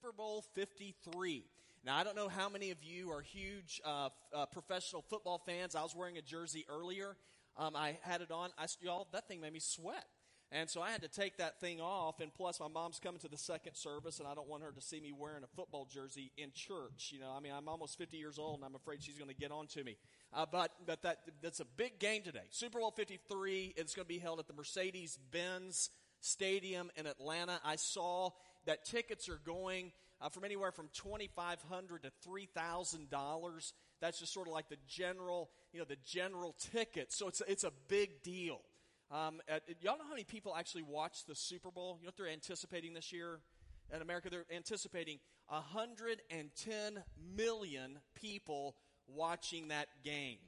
Super Bowl 53. Now, I don't know how many of you are huge uh, uh, professional football fans. I was wearing a jersey earlier. Um, I had it on. I, y'all, that thing made me sweat. And so I had to take that thing off. And plus, my mom's coming to the second service, and I don't want her to see me wearing a football jersey in church. You know, I mean, I'm almost 50 years old, and I'm afraid she's going to get on to me. Uh, but but that that's a big game today. Super Bowl 53. It's going to be held at the Mercedes Benz Stadium in Atlanta. I saw that tickets are going uh, from anywhere from 2,500 to three thousand dollars. That's just sort of like the general, you know, the general ticket. So it's it's a big deal. Um, at, y'all know how many people actually watch the Super Bowl? You know what they're anticipating this year in America? They're anticipating 110 million people watching that game.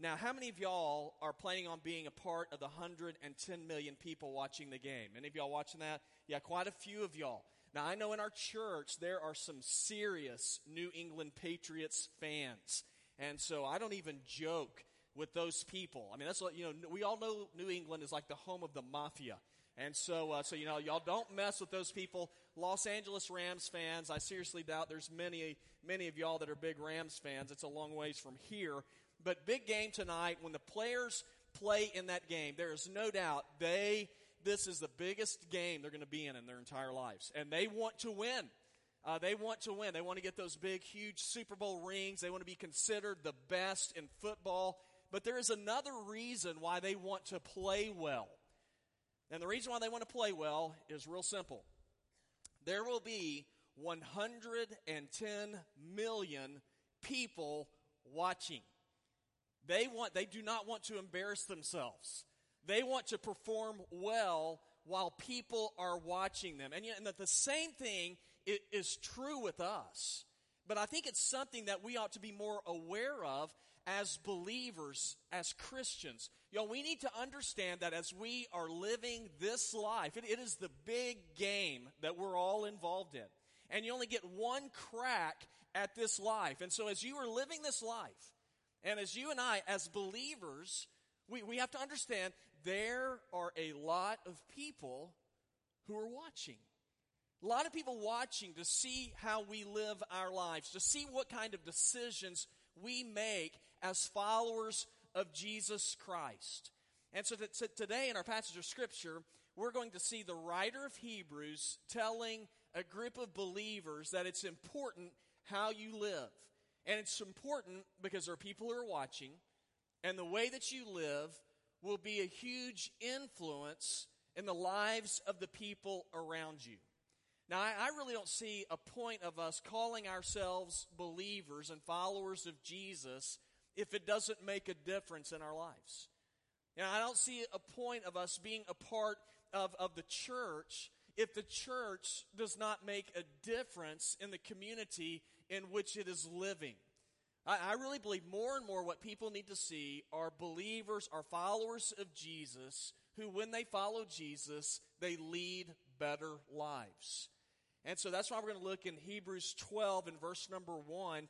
Now, how many of y'all are planning on being a part of the 110 million people watching the game? Any of y'all watching that? Yeah, quite a few of y'all. Now, I know in our church there are some serious New England Patriots fans. And so I don't even joke with those people. I mean, that's what, you know, we all know New England is like the home of the mafia. And so, uh, so you know, y'all don't mess with those people. Los Angeles Rams fans, I seriously doubt there's many, many of y'all that are big Rams fans. It's a long ways from here. But big game tonight. When the players play in that game, there is no doubt they, this is the biggest game they're going to be in in their entire lives. And they want to win. Uh, they want to win. They want to get those big, huge Super Bowl rings. They want to be considered the best in football. But there is another reason why they want to play well. And the reason why they want to play well is real simple. There will be 110 million people watching. They want, they do not want to embarrass themselves. They want to perform well while people are watching them. And, and the same thing is true with us. But I think it's something that we ought to be more aware of as believers, as Christians. You know, we need to understand that as we are living this life, it, it is the big game that we're all involved in. And you only get one crack at this life. And so as you are living this life, and as you and I, as believers, we, we have to understand there are a lot of people who are watching. A lot of people watching to see how we live our lives, to see what kind of decisions we make as followers of Jesus Christ. And so today in our passage of Scripture, we're going to see the writer of Hebrews telling a group of believers that it's important how you live. And it's important because there are people who are watching, and the way that you live will be a huge influence in the lives of the people around you. Now, I, really don't see a point of us calling ourselves believers and followers of Jesus if it doesn't make a difference in our lives. You know, I don't see a point of us being a part of, of the church if the church does not make a difference in the community in which it is living. I, I really believe more and more what people need to see are believers, are followers of Jesus, who, when they follow Jesus, they lead better lives. And so that's why we're going to look in Hebrews 12 and verse number 1.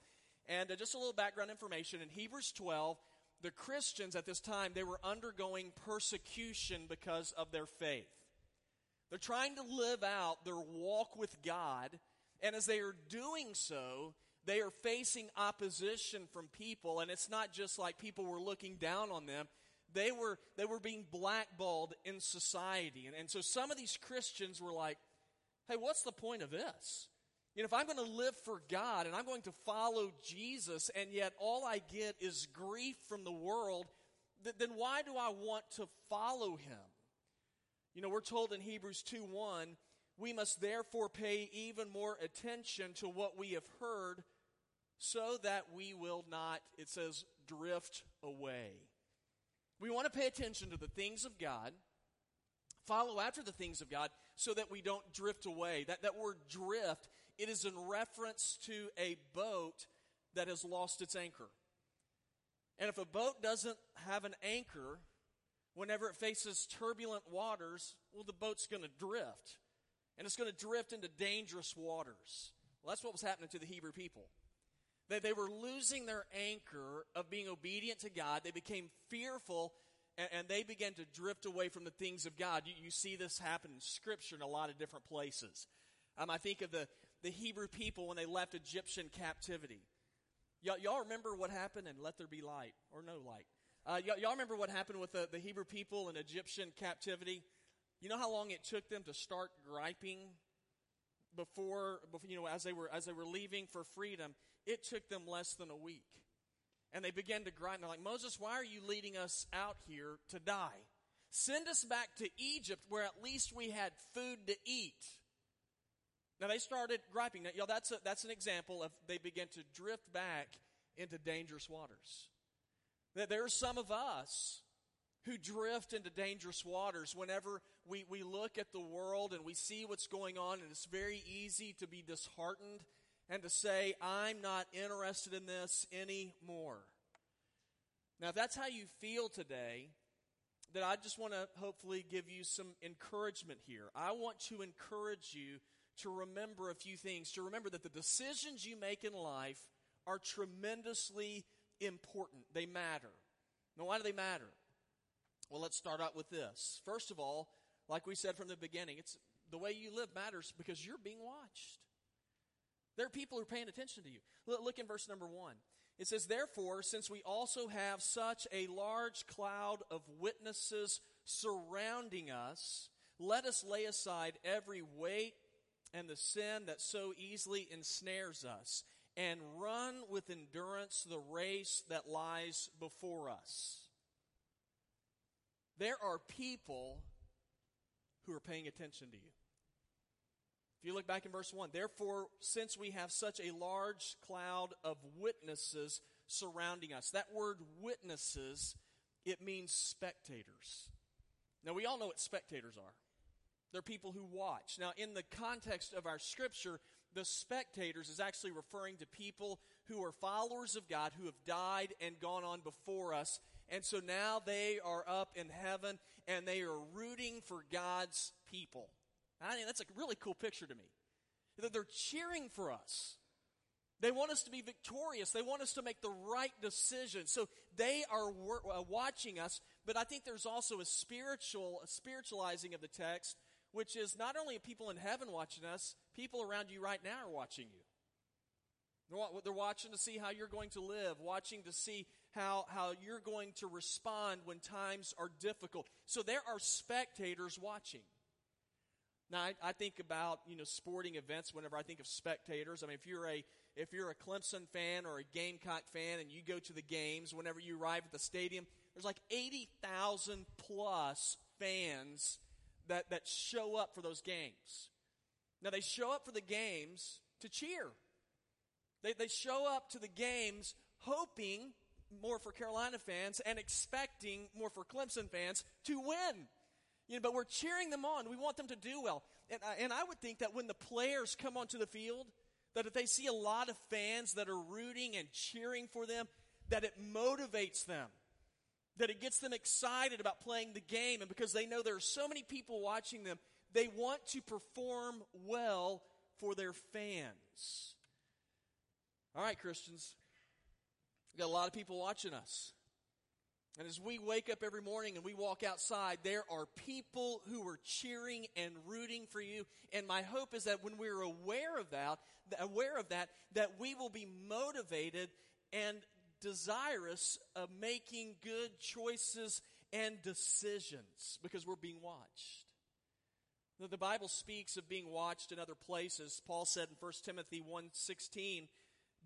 And uh, just a little background information. In Hebrews 12, the Christians at this time, they were undergoing persecution because of their faith. They're trying to live out their walk with God. And as they are doing so, they are facing opposition from people. And it's not just like people were looking down on them. They were, they were being blackballed in society. And, and so some of these Christians were like, hey, what's the point of this? You know, if I'm going to live for God and I'm going to follow Jesus and yet all I get is grief from the world, th- then why do I want to follow him? You know, we're told in Hebrews 2 1, we must therefore pay even more attention to what we have heard so that we will not, it says, drift away. We want to pay attention to the things of God follow after the things of God so that we don't drift away. That, that word drift, it is in reference to a boat that has lost its anchor. And if a boat doesn't have an anchor, whenever it faces turbulent waters, well, the boat's going to drift. And it's going to drift into dangerous waters. Well, that's what was happening to the Hebrew people. That they were losing their anchor of being obedient to God. They became fearful and, and they began to drift away from the things of God. You, you, see this happen in Scripture in a lot of different places. Um, I think of the, the Hebrew people when they left Egyptian captivity. Y'all, y'all remember what happened and let there be light or no light? Uh, y'all, y'all remember what happened with the, the Hebrew people in Egyptian captivity? You know how long it took them to start griping before, before, you know, as they were as they were leaving for freedom? It took them less than a week, and they began to grind. They're like, Moses, why are you leading us out here to die? Send us back to Egypt, where at least we had food to eat. Now they started griping. Now, y'all, that's a, that's an example of they began to drift back into dangerous waters. That There are some of us who drift into dangerous waters whenever we, we look at the world and we see what's going on, and it's very easy to be disheartened and to say, I'm not interested in this anymore. Now, if that's how you feel today, then I just want to hopefully give you some encouragement here. I want to encourage you to remember a few things, to remember that the decisions you make in life are tremendously important. They matter. Now, why do they matter? Well, let's start out with this. First of all, like we said from the beginning, it's the way you live matters because you're being watched. There are people who are paying attention to you. Look in verse number one. It says, Therefore, since we also have such a large cloud of witnesses surrounding us, let us lay aside every weight and the sin that so easily ensnares us and run with endurance the race that lies before us. There are people who are paying attention to you. If you look back in verse 1, therefore, since we have such a large cloud of witnesses surrounding us, that word witnesses, it means spectators. Now, we all know what spectators are. They're people who watch. Now, in the context of our scripture, the spectators is actually referring to people who are followers of God who have died and gone on before us. And so now they are up in heaven and they are rooting for God's people. I think that's a really cool picture to me. That they're cheering for us. They want us to be victorious. They want us to make the right decision. So they are uh, watching us, but I think there's also a spiritual, a spiritualizing of the text which is not only people in heaven watching us, people around you right now are watching you. They're watching to see how you're going to live, watching to see how, how you're going to respond when times are difficult. So there are spectators watching. Now, I, I, think about, you know, sporting events whenever I think of spectators. I mean, if you're a, if you're a Clemson fan or a Gamecock fan and you go to the games, whenever you arrive at the stadium, there's like 80,000 plus fans that, that show up for those games. Now, they show up for the games to cheer. They, they show up to the games hoping more for Carolina fans and expecting more for Clemson fans to win. You know, but we're cheering them on. We want them to do well. And, and I would think that when the players come onto the field, that if they see a lot of fans that are rooting and cheering for them, that it motivates them that it gets them excited about playing the game. And because they know there are so many people watching them, they want to perform well for their fans. All right, Christians, we've got a lot of people watching us. And as we wake up every morning and we walk outside, there are people who are cheering and rooting for you. And my hope is that when we're aware of that, aware of that, that we will be motivated and desirous of making good choices and decisions because we're being watched. The Bible speaks of being watched in other places. Paul said in 1 Timothy 1:16,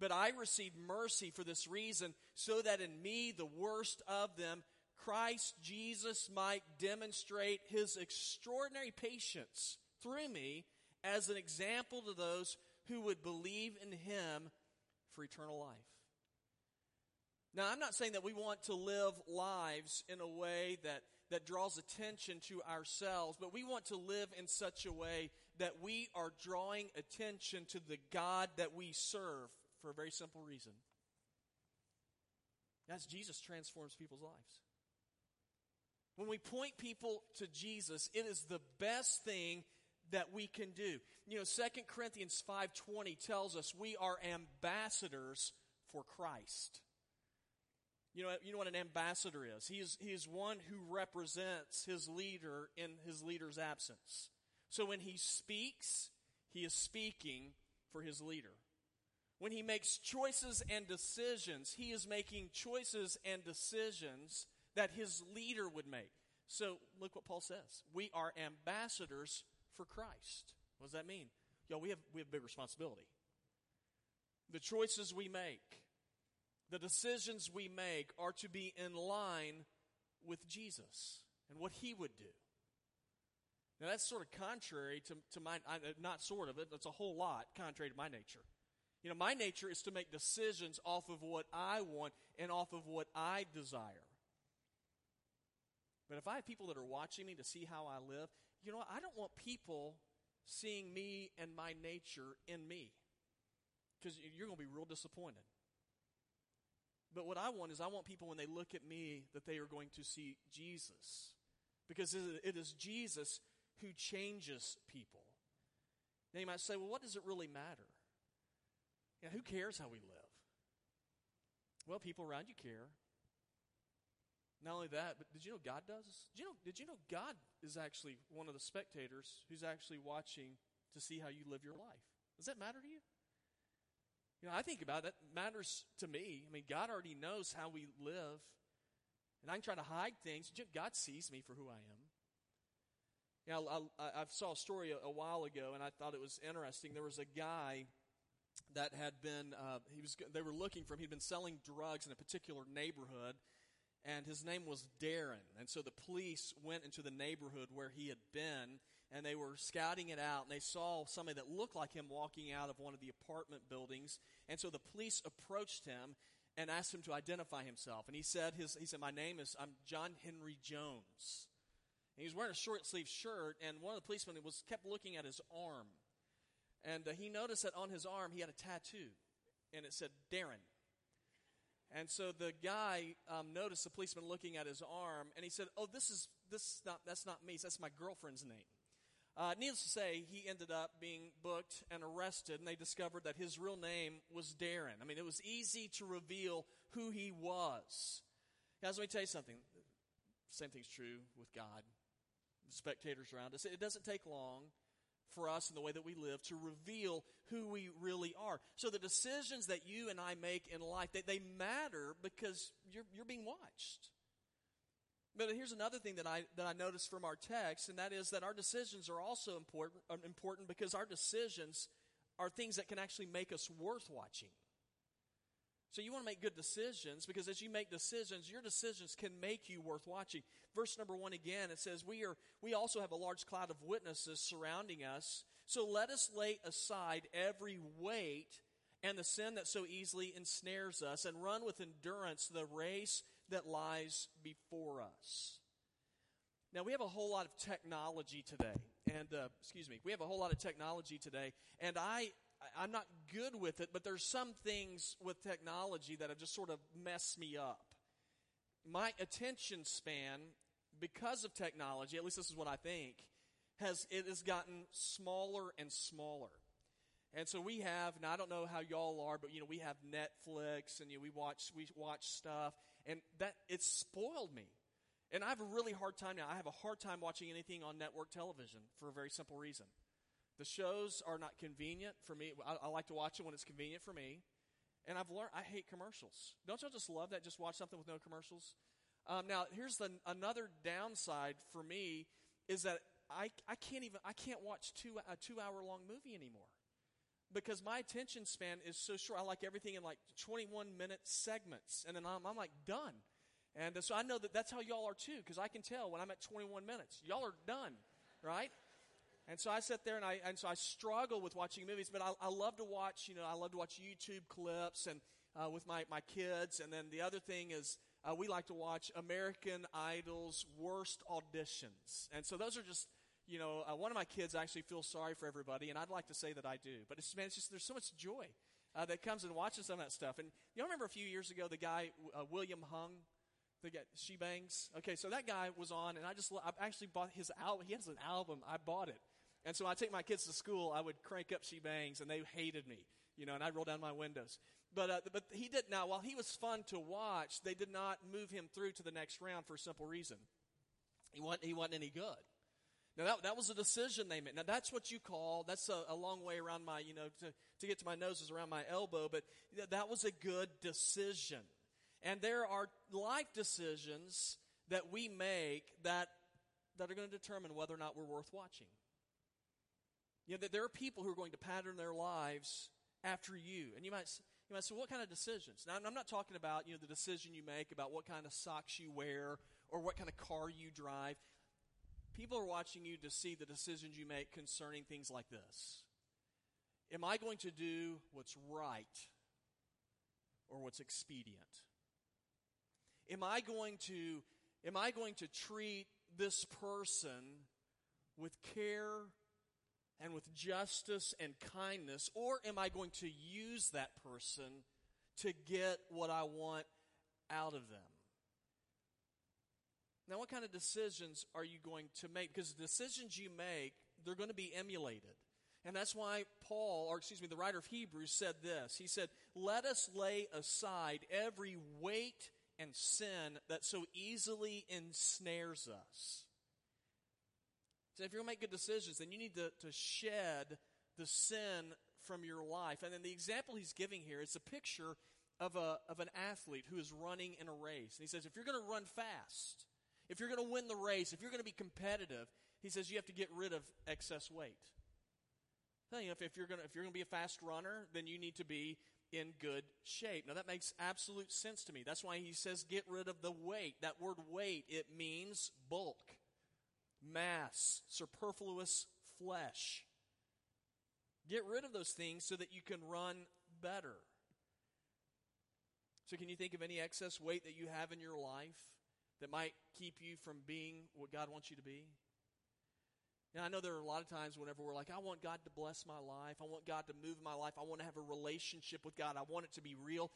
"But I received mercy for this reason, so that in me, the worst of them, Christ Jesus might demonstrate his extraordinary patience through me as an example to those who would believe in him for eternal life." Now, I'm not saying that we want to live lives in a way that, that draws attention to ourselves, but we want to live in such a way that we are drawing attention to the God that we serve for a very simple reason. As Jesus transforms people's lives. When we point people to Jesus, it is the best thing that we can do. You know, 2 Corinthians 5:20 tells us we are ambassadors for Christ. You know, you know what an ambassador is? He is, he is one who represents his leader in his leader's absence. So when he speaks, he is speaking for his leader. When he makes choices and decisions, he is making choices and decisions that his leader would make. So look what Paul says. We are ambassadors for Christ. What does that mean? Yo, we have, we have big responsibility. The choices we make, the decisions we make are to be in line with Jesus and what he would do. Now, that's sort of contrary to, to my, not sort of it, that's a whole lot contrary to my nature. You know, my nature is to make decisions off of what I want and off of what I desire. But if I have people that are watching me to see how I live, you know, I don't want people seeing me and my nature in me because you're going to be real disappointed. But what I want is I want people when they look at me that they are going to see Jesus because it is Jesus who changes people. Now you might say, well, what does it really matter? You know, who cares how we live? Well, people around you care. Not only that, but did you know God does? Did you know, did you know God is actually one of the spectators who's actually watching to see how you live your life? Does that matter to you? You know, I think about it, that matters to me. I mean, God already knows how we live. And I can try to hide things. God sees me for who I am. You know, I, I saw a story a, a, while ago, and I thought it was interesting. There was a guy that had been, uh, he was, they were looking for him. He'd been selling drugs in a particular neighborhood, and his name was Darren. And so the police went into the neighborhood where he had been, and they were scouting it out, and they saw somebody that looked like him walking out of one of the apartment buildings. And so the police approached him and asked him to identify himself. And he said, his, he said, my name is, I'm John Henry Jones. And he was wearing a short sleeve shirt, and one of the policemen was kept looking at his arm. And uh, he noticed that on his arm he had a tattoo, and it said Darren. And so the guy um, noticed the policeman looking at his arm, and he said, "Oh, this is this not that's not me. That's my girlfriend's name." Uh, needless to say, he ended up being booked and arrested, and they discovered that his real name was Darren. I mean, it was easy to reveal who he was. Guys, let me tell you something. Same thing's true with God. The spectators around us. It doesn't take long for us in the way that we live to reveal who we really are. So the decisions that you and I make in life, they, they matter because you're, you're being watched. But here's another thing that I, that I noticed from our text, and that is that our decisions are also important, uh, important because our decisions are things that can actually make us worth watching. So you want to make good decisions because as you make decisions, your decisions can make you worth watching. Verse number one again, it says, We are we also have a large cloud of witnesses surrounding us. So let us lay aside every weight and the sin that so easily ensnares us, and run with endurance the race that lies before us. Now, we have a whole lot of technology today. And, uh, excuse me, we have a whole lot of technology today. And I, I'm not good with it, but there's some things with technology that have just sort of messed me up. My attention span, because of technology, at least this is what I think, has it has gotten smaller and smaller. And so we have, now I don't know how y'all are, but you know, we have Netflix and you know, we watch we watch stuff and that it's spoiled me. And I have a really hard time now. I have a hard time watching anything on network television for a very simple reason. The shows are not convenient for me. I, I like to watch it when it's convenient for me. And I've learned I hate commercials. Don't y'all just love that? Just watch something with no commercials. Um, now, here's the, another downside for me is that I, I can't even I can't watch two a two hour long movie anymore because my attention span is so short. I like everything in like 21 minute segments, and then I'm, I'm like done. And so I know that that's how y'all are too, because I can tell when I'm at 21 minutes, y'all are done, right? And so I sit there and I and so I struggle with watching movies, but I, I love to watch. You know, I love to watch YouTube clips and uh, with my my kids. And then the other thing is uh, we like to watch American Idol's worst auditions. And so those are just you know, uh, one of my kids actually feels sorry for everybody, and I'd like to say that I do. But it's, man, it's just, there's so much joy uh, that comes in watching some of that stuff. And you remember a few years ago, the guy, uh, William Hung, the guy, She Bangs? Okay, so that guy was on, and I just, I actually bought his album. He has an album. I bought it. And so I take my kids to school, I would crank up She Bangs, and they hated me, you know, and I'd roll down my windows. But, uh, but he did, now, while he was fun to watch, they did not move him through to the next round for a simple reason. He wasn't, he wasn't any good. Now that, that was a decision they made. Now that's what you call, that's a, a long way around my, you know, to, to get to my nose is around my elbow, but that was a good decision. And there are life decisions that we make that, that are going to determine whether or not we're worth watching. You know, that there are people who are going to pattern their lives after you. And you might, you might say, what kind of decisions? Now, I'm not talking about, you know, the decision you make about what kind of socks you wear or what kind of car you drive. People are watching you to see the decisions you make concerning things like this. Am I going to do what's right or what's expedient? Am I going to am I going to treat this person with care and with justice and kindness or am I going to use that person to get what I want out of them? Now, what kind of decisions are you going to make? Because the decisions you make, they're going to be emulated. And that's why Paul, or excuse me, the writer of Hebrews said this. He said, Let us lay aside every weight and sin that so easily ensnares us. So if you're going to make good decisions, then you need to, to shed the sin from your life. And then the example he's giving here is a picture of, a, of an athlete who is running in a race. And he says, if you're going to run fast, if you're going to win the race, if you're going to be competitive, he says you have to get rid of excess weight. You if, if, you're going to, if you're going to be a fast runner, then you need to be in good shape. Now that makes absolute sense to me. That's why he says get rid of the weight. That word weight, it means bulk, mass, superfluous flesh. Get rid of those things so that you can run better. So, can you think of any excess weight that you have in your life that might keep you from being what God wants you to be? Now, I know there are a lot of times whenever we're like, I want God to bless my life. I want God to move my life. I want to have a relationship with God. I want it to be real.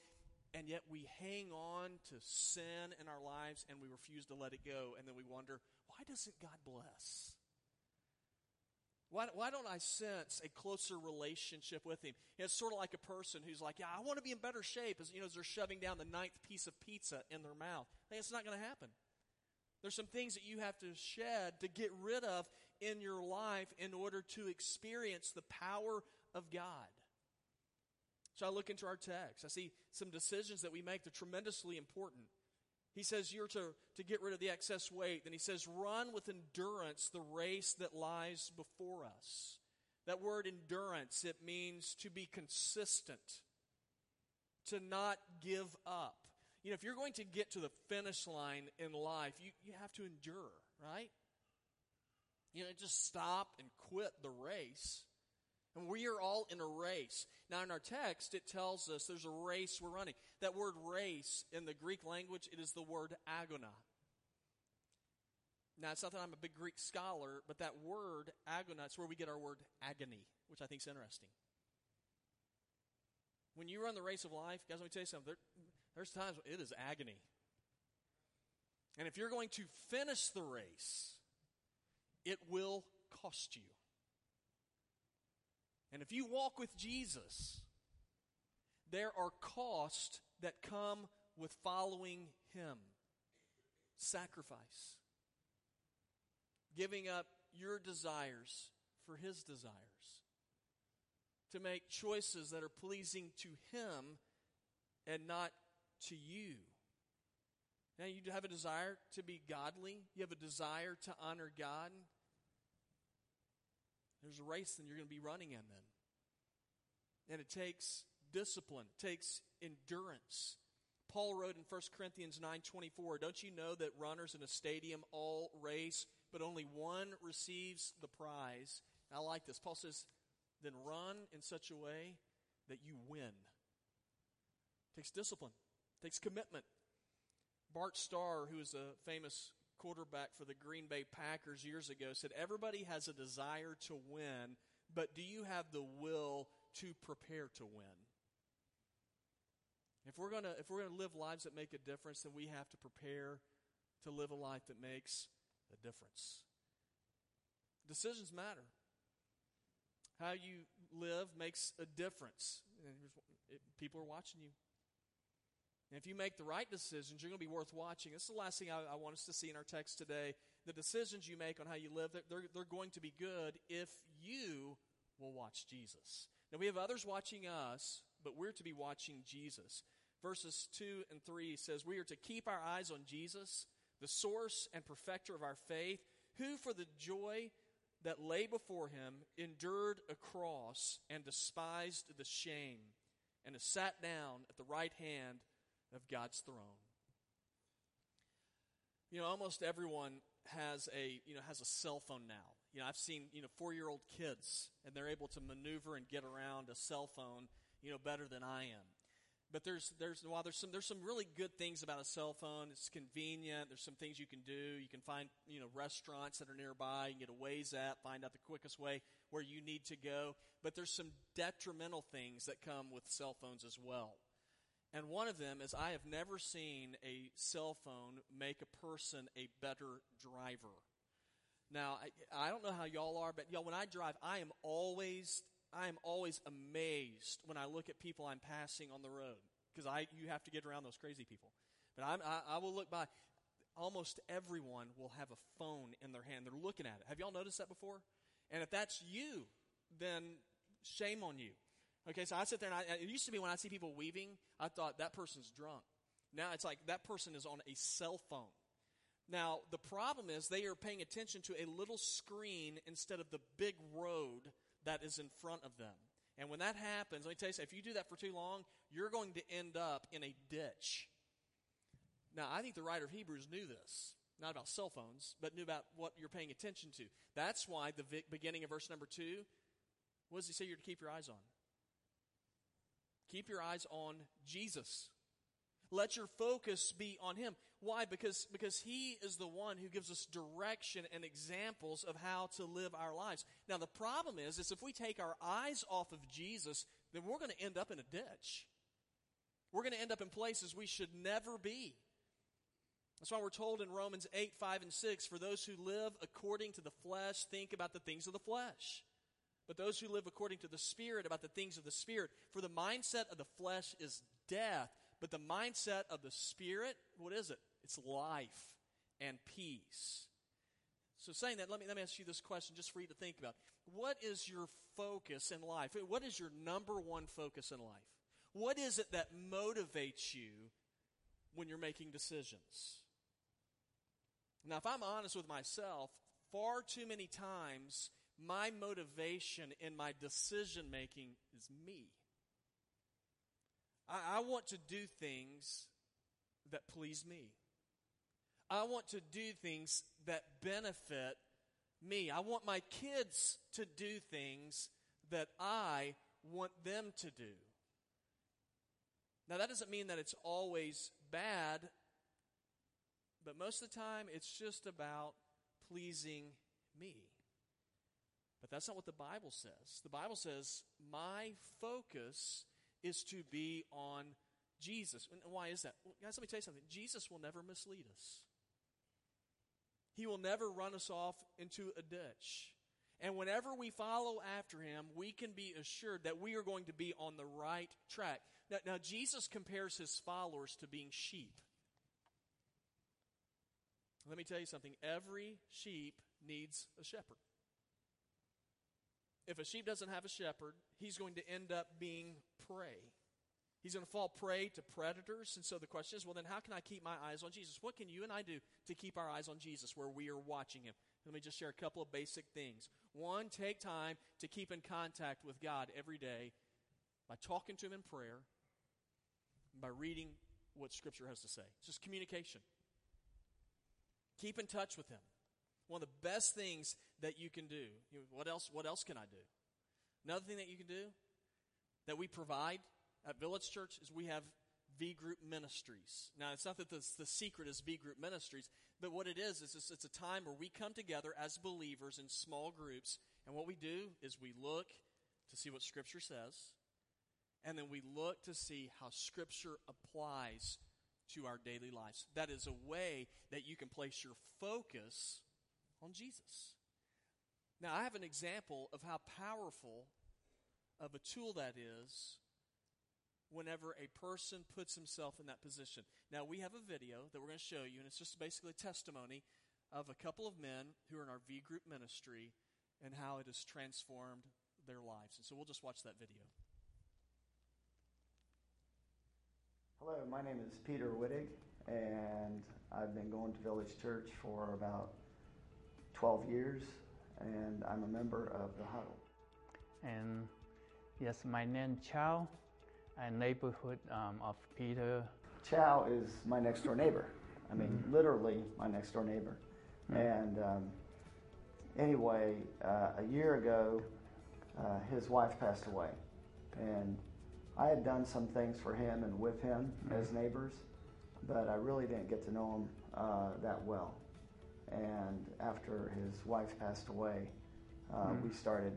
And yet we hang on to sin in our lives and we refuse to let it go. And then we wonder, why doesn't God bless? Why, why don't I sense a closer relationship with Him? It's sort of like a person who's like, yeah, I want to be in better shape as, you know, as they're shoving down the ninth piece of pizza in their mouth. Think it's not going to happen. There's some things that you have to shed to get rid of in your life in order to experience the power of God. So I look into our text. I see some decisions that we make that are tremendously important. He says you're to, to get rid of the excess weight. Then he says, run with endurance the race that lies before us. That word endurance, it means to be consistent, to not give up. You know, if you're going to get to the finish line in life, you, you have to endure, right? You know, just stop and quit the race. And we are all in a race. Now, in our text, it tells us there's a race we're running. That word race in the Greek language, it is the word agona. Now, it's not that I'm a big Greek scholar, but that word agona, it's where we get our word agony, which I think is interesting. When you run the race of life, guys, let me tell you something. There, there's times it is agony. And if you're going to finish the race, it will cost you. And if you walk with Jesus, there are costs that come with following Him sacrifice, giving up your desires for His desires, to make choices that are pleasing to Him and not to you. Now, you have a desire to be godly, you have a desire to honor God. There's a race that you're going to be running in then. And it takes discipline, takes endurance. Paul wrote in 1 Corinthians 9:24, "Don't you know that runners in a stadium all race, but only one receives the prize?" I like this. Paul says, "Then run in such a way that you win." It takes discipline, it takes commitment. Bart Starr, who is a famous quarterback for the Green Bay Packers years ago, said, Everybody has a desire to win, but do you have the will to prepare to win? If we're gonna if we're gonna live lives that make a difference, then we have to prepare to live a life that makes a difference. Decisions matter. How you live makes a difference. People are watching you. And if you make the right decisions, you're going to be worth watching. This is the last thing I, I want us to see in our text today. The decisions you make on how you live, they're, they're going to be good if you will watch Jesus. Now, we have others watching us, but we're to be watching Jesus. Verses 2 and 3 says, We are to keep our eyes on Jesus, the source and perfecter of our faith, who for the joy that lay before him endured a cross and despised the shame, and has sat down at the right hand of God's throne. You know, almost everyone has a you know has a cell phone now. You know, I've seen you know four year old kids, and they're able to maneuver and get around a cell phone you know better than I am. But there's there's while there's some there's some really good things about a cell phone. It's convenient. There's some things you can do. You can find you know restaurants that are nearby. You can get a Waze app, find out the quickest way where you need to go. But there's some detrimental things that come with cell phones as well. And one of them is I have never seen a cell phone make a person a better driver. Now, I, I don't know how y'all are, but y'all, when I drive, I am always, I am always amazed when I look at people I'm passing on the road because I, you have to get around those crazy people. But I'm, I, I will look by. Almost everyone will have a phone in their hand. They're looking at it. Have y'all noticed that before? And if that's you, then shame on you. Okay, so I sit there and I, it used to be when I see people weaving, I thought that person's drunk. Now it's like that person is on a cell phone. Now, the problem is they are paying attention to a little screen instead of the big road that is in front of them. And when that happens, let me tell you, if you do that for too long, you're going to end up in a ditch. Now, I think the writer of Hebrews knew this, not about cell phones, but knew about what you're paying attention to. That's why the beginning of verse number two, what does he say you're to keep your eyes on? Keep your eyes on Jesus. Let your focus be on him. Why? Because, because he is the one who gives us direction and examples of how to live our lives. Now, the problem is, is if we take our eyes off of Jesus, then we're going to end up in a ditch. We're going to end up in places we should never be. That's why we're told in Romans 8, 5, and 6 for those who live according to the flesh, think about the things of the flesh but those who live according to the Spirit about the things of the Spirit. For the mindset of the flesh is death, but the mindset of the Spirit, what is it? It's life and peace. So, saying that, let me, let me ask you this question just for you to think about. What is your focus in life? What is your number one focus in life? What is it that motivates you when you're making decisions? Now, if I'm honest with myself, far too many times my motivation in my decision making is me. I, I, want to do things that please me. I want to do things that benefit me. I want my kids to do things that I want them to do. Now, that doesn't mean that it's always bad, but most of the time it's just about pleasing me. But that's not what the Bible says. The Bible says, my focus is to be on Jesus. And why is that? Well, guys, let me tell you something. Jesus will never mislead us. He will never run us off into a ditch. And whenever we follow after him, we can be assured that we are going to be on the right track. Now, now Jesus compares his followers to being sheep. Let me tell you something. Every sheep needs a shepherd if a sheep doesn't have a shepherd, he's going to end up being prey. He's going to fall prey to predators. And so the question is well, then how can I keep my eyes on Jesus? What can you and I do to keep our eyes on Jesus where we are watching him? Let me just share a couple of basic things. One, take time to keep in contact with God every day by talking to him in prayer, by reading what Scripture has to say. It's just communication. Keep in touch with him. One of the best things that you can do. You know, what else? What else can I do? Another thing that you can do that we provide at Village Church is we have V Group Ministries. Now, it's not that the, the secret is V Group Ministries, but what it is is it's, it's a time where we come together as believers in small groups, and what we do is we look to see what Scripture says, and then we look to see how Scripture applies to our daily lives. That is a way that you can place your focus on Jesus. Now, I have an example of how powerful of a tool that is whenever a person puts himself in that position. Now, we have a video that we're going to show you, and it's just basically a testimony of a couple of men who are in our V group ministry and how it has transformed their lives. And so we'll just watch that video. Hello, my name is Peter Wittig, and I've been going to Village Church for about 12 years, and I'm a member of the Huddle. And yes, my name is Chow, a neighborhood um, of Peter. Chow is my next door neighbor. I mean, literally my next door neighbor. And um, anyway, uh, a year ago, uh, his wife passed away, and I had done some things for him and with him as neighbors, but I really didn't get to know him uh, that well. And after his wife passed away, uh, we started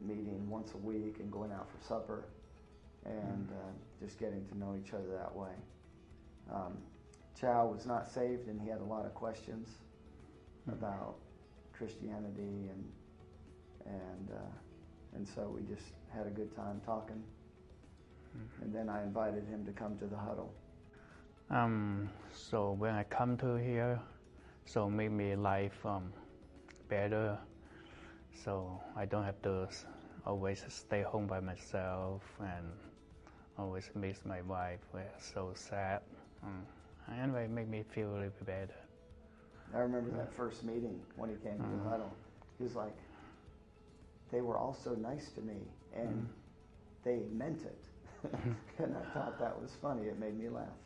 meeting once a week and going out for supper and uh, just getting to know each other that way. Um, Chow was not saved and he had a lot of questions about Christianity and and uh, and so we just had a good time talking. And then I invited him to come to the huddle. Um, so when I come to here, so make me life um, better. So I don't have to always stay home by myself and always miss my wife. We're so sad. Um, anyway, make me feel a little bit better. I remember that first meeting when he came to the huddle. He was like, they were all so nice to me and they meant it. and I thought that was funny. It made me laugh.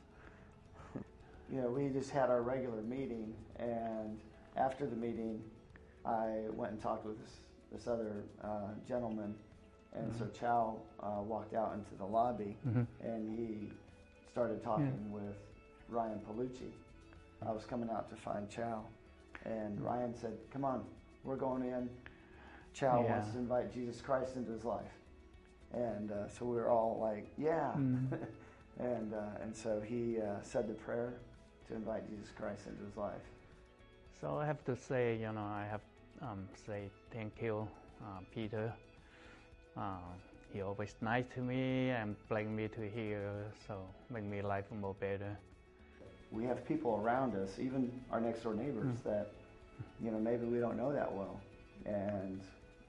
You know, we just had our regular meeting, and after the meeting, I went and talked with this, this other uh, gentleman. And so Chow uh, walked out into the lobby and he started talking with Ryan Palucci. I was coming out to find Chow, and Ryan said, Come on, we're going in. Chow Yeah. wants to invite Jesus Christ into his life. And uh, so we were all like, Yeah. and, uh, and so he uh, said the prayer to invite Jesus Christ into his life. So I have to say, you know, I have um, say thank you, uh, Peter. Uh, he always nice to me and bring me to here, so make me life more better. we have people around us, even our next door neighbors, that you know maybe we don't know that well, and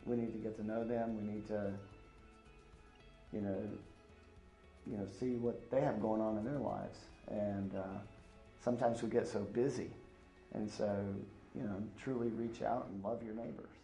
we need to get to know them. We need to, you know, you know, see what they have going on in their lives, and uh, sometimes we get so busy, and so you know, truly reach out and love your neighbors.